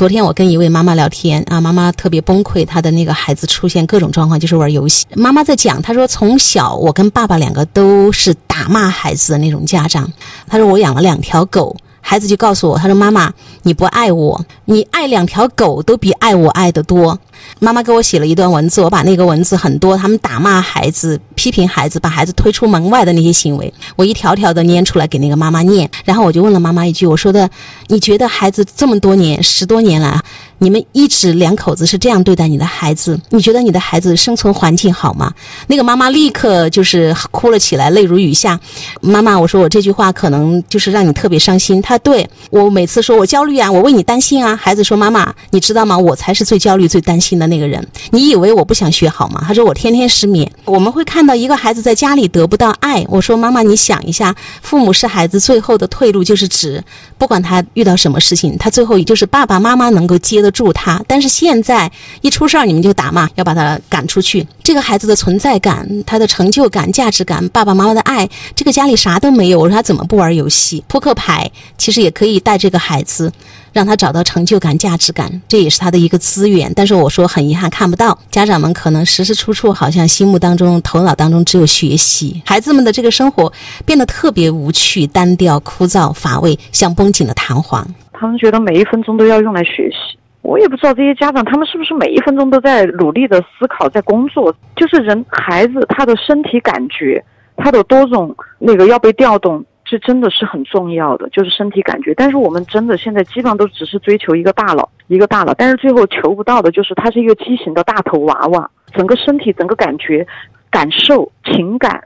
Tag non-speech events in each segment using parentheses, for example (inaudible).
昨天我跟一位妈妈聊天啊，妈妈特别崩溃，她的那个孩子出现各种状况，就是玩游戏。妈妈在讲，她说从小我跟爸爸两个都是打骂孩子的那种家长。她说我养了两条狗。孩子就告诉我，他说：“妈妈，你不爱我，你爱两条狗都比爱我爱得多。”妈妈给我写了一段文字，我把那个文字很多他们打骂孩子、批评孩子、把孩子推出门外的那些行为，我一条条的念出来给那个妈妈念。然后我就问了妈妈一句：“我说的，你觉得孩子这么多年、十多年来，你们一直两口子是这样对待你的孩子？你觉得你的孩子生存环境好吗？”那个妈妈立刻就是哭了起来，泪如雨下。妈妈，我说我这句话可能就是让你特别伤心。她对我每次说我焦虑啊，我为你担心啊。孩子说：“妈妈，你知道吗？我才是最焦虑、最担心的那个人。你以为我不想学好吗？”他说：“我天天失眠。”我们会看到一个孩子在家里得不到爱。我说：“妈妈，你想一下，父母是孩子最后的退路，就是指不管他遇到什么事情，他最后也就是爸爸妈妈能够接得住他。但是现在一出事儿，你们就打骂，要把他赶出去。这个孩子的存在感、他的成就感、价值感、爸爸妈妈的爱，这个家里啥都没有。我说他怎么不玩游戏、扑克牌？其实也可以带这个孩子，让他找到成就感、价值感，这也是他的一个资源。但是我说很遗憾看不到，家长们可能时时处处好像心目当中、头脑当中只有学习，孩子们的这个生活变得特别无趣、单调、枯燥、乏味，像绷紧的弹簧。他们觉得每一分钟都要用来学习，我也不知道这些家长他们是不是每一分钟都在努力的思考，在工作。就是人孩子他的身体感觉，他的多种那个要被调动。这真的是很重要的，就是身体感觉。但是我们真的现在基本上都只是追求一个大脑，一个大脑，但是最后求不到的就是他是一个畸形的大头娃娃，整个身体、整个感觉、感受、情感，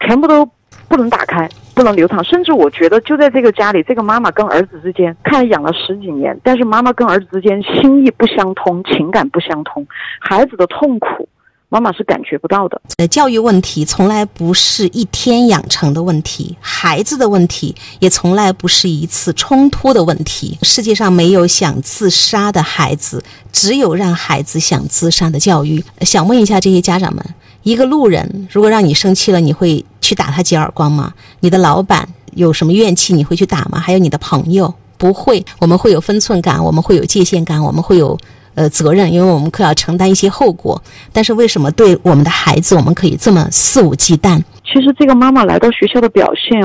全部都不能打开，不能流淌。甚至我觉得，就在这个家里，这个妈妈跟儿子之间，看养了十几年，但是妈妈跟儿子之间心意不相通，情感不相通，孩子的痛苦。妈妈是感觉不到的。呃，教育问题从来不是一天养成的问题，孩子的问题也从来不是一次冲突的问题。世界上没有想自杀的孩子，只有让孩子想自杀的教育。想问一下这些家长们：一个路人如果让你生气了，你会去打他几耳光吗？你的老板有什么怨气，你会去打吗？还有你的朋友，不会。我们会有分寸感，我们会有界限感，我们会有。呃，责任，因为我们可要承担一些后果。但是为什么对我们的孩子，我们可以这么肆无忌惮？其实这个妈妈来到学校的表现，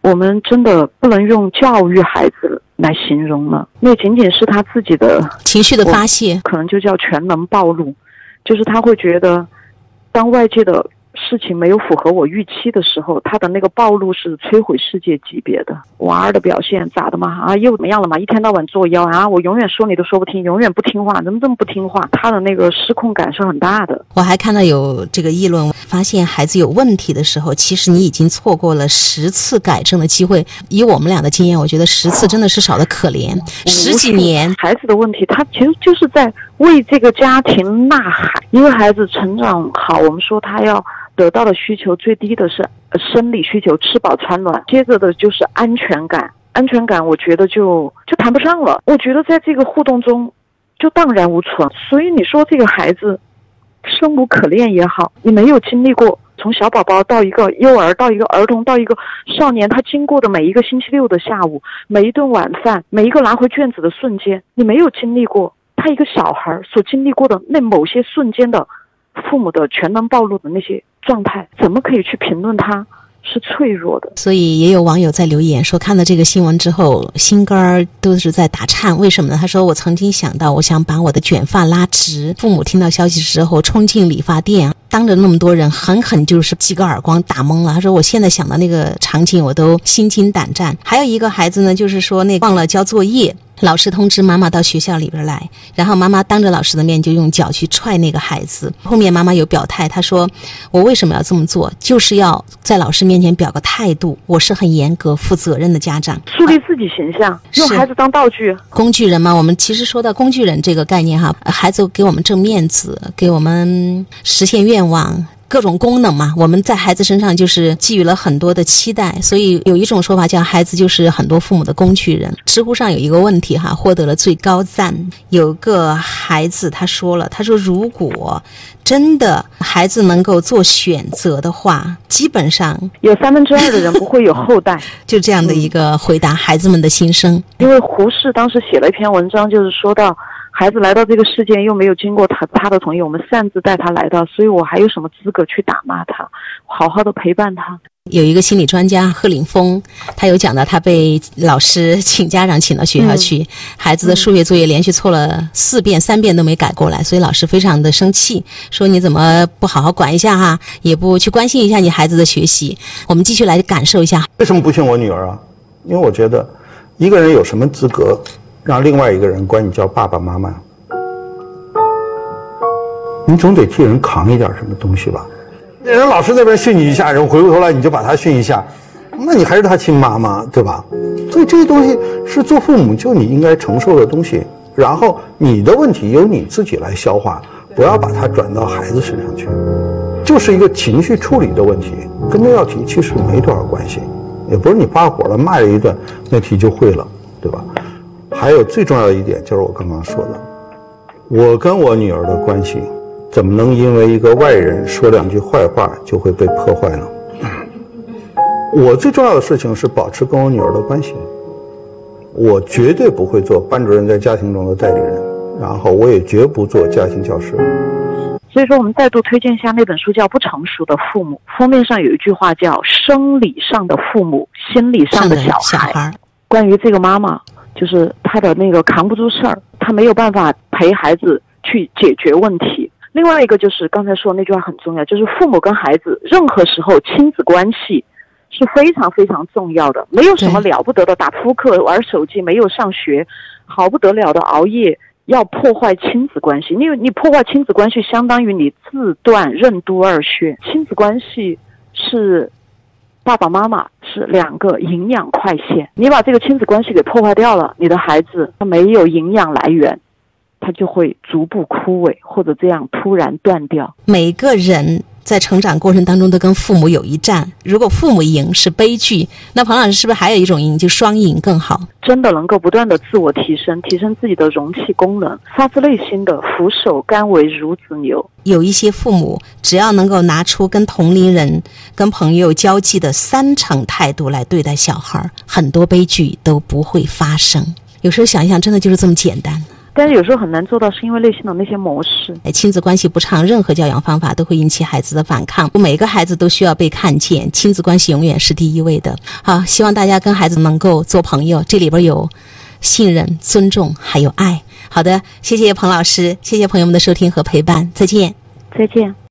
我们真的不能用教育孩子来形容了。那仅仅是他自己的情绪的发泄，可能就叫全能暴露。就是他会觉得，当外界的。事情没有符合我预期的时候，他的那个暴露是摧毁世界级别的。娃儿的表现咋的嘛？啊，又怎么样了嘛？一天到晚作妖啊！我永远说你都说不听，永远不听话，怎么这么不听话？他的那个失控感是很大的。我还看到有这个议论，发现孩子有问题的时候，其实你已经错过了十次改正的机会。以我们俩的经验，我觉得十次真的是少的可怜。十几年孩子的问题，他其实就是在为这个家庭呐喊。一个孩子成长好，我们说他要。得到的需求最低的是生理需求，吃饱穿暖，接着的就是安全感，安全感我觉得就就谈不上了。我觉得在这个互动中就荡然无存。所以你说这个孩子生无可恋也好，你没有经历过从小宝宝到一个幼儿，到一个儿童，到一个少年，他经过的每一个星期六的下午，每一顿晚饭，每一个拿回卷子的瞬间，你没有经历过他一个小孩所经历过的那某些瞬间的父母的全能暴露的那些。状态怎么可以去评论他是脆弱的？所以也有网友在留言说，看到这个新闻之后，心肝儿都是在打颤。为什么呢？他说：“我曾经想到，我想把我的卷发拉直。父母听到消息之后，冲进理发店，当着那么多人，狠狠就是几个耳光打懵了。他说：我现在想到那个场景，我都心惊胆战。还有一个孩子呢，就是说那忘了交作业。”老师通知妈妈到学校里边来，然后妈妈当着老师的面就用脚去踹那个孩子。后面妈妈有表态，她说：“我为什么要这么做？就是要在老师面前表个态度，我是很严格、负责任的家长，树立自己形象，用孩子当道具、工具人嘛。我们其实说到工具人这个概念哈，孩子给我们挣面子，给我们实现愿望。”各种功能嘛，我们在孩子身上就是寄予了很多的期待，所以有一种说法叫孩子就是很多父母的工具人。知乎上有一个问题哈，获得了最高赞。有个孩子他说了，他说如果真的孩子能够做选择的话，基本上有三分之二的人不会有 (laughs) 后代，就这样的一个回答孩子们的心声。因为胡适当时写了一篇文章，就是说到。孩子来到这个世界，又没有经过他他的同意，我们擅自带他来到，所以我还有什么资格去打骂他？好好的陪伴他。有一个心理专家贺岭峰，他有讲到他被老师请家长请到学校去，孩子的数学作业连续错了四遍，三遍都没改过来，所以老师非常的生气，说你怎么不好好管一下哈，也不去关心一下你孩子的学习。我们继续来感受一下，为什么不训我女儿啊？因为我觉得，一个人有什么资格？让另外一个人管你叫爸爸妈妈，你总得替人扛一点什么东西吧？那人老师那边训你一下，然后回过头来你就把他训一下，那你还是他亲妈妈，对吧？所以这些东西是做父母就你应该承受的东西。然后你的问题由你自己来消化，不要把它转到孩子身上去，就是一个情绪处理的问题，跟这道题其实没多少关系，也不是你发火了骂人一顿，那题就会了，对吧？还有最重要的一点就是我刚刚说的，我跟我女儿的关系，怎么能因为一个外人说两句坏话就会被破坏呢？我最重要的事情是保持跟我女儿的关系，我绝对不会做班主任在家庭中的代理人，然后我也绝不做家庭教师。所以说，我们再度推荐一下那本书，叫《不成熟的父母》，封面上有一句话叫“生理上的父母，心理上的小孩”。关于这个妈妈。就是他的那个扛不住事儿，他没有办法陪孩子去解决问题。另外一个就是刚才说那句话很重要，就是父母跟孩子任何时候亲子关系是非常非常重要的。没有什么了不得的打扑克、玩手机，没有上学，好不得了的熬夜，要破坏亲子关系。因为你破坏亲子关系，相当于你自断任督二穴。亲子关系是。爸爸妈妈是两个营养快线，你把这个亲子关系给破坏掉了，你的孩子他没有营养来源，他就会逐步枯萎，或者这样突然断掉。每个人。在成长过程当中都跟父母有一战，如果父母赢是悲剧，那彭老师是不是还有一种赢，就双赢更好？真的能够不断的自我提升，提升自己的容器功能，发自内心的俯首甘为孺子牛。有一些父母只要能够拿出跟同龄人、跟朋友交际的三成态度来对待小孩，很多悲剧都不会发生。有时候想一想，真的就是这么简单。但是有时候很难做到，是因为内心的那些模式。哎，亲子关系不畅，任何教养方法都会引起孩子的反抗。每个孩子都需要被看见，亲子关系永远是第一位的。好，希望大家跟孩子能够做朋友，这里边有信任、尊重，还有爱。好的，谢谢彭老师，谢谢朋友们的收听和陪伴，再见，再见。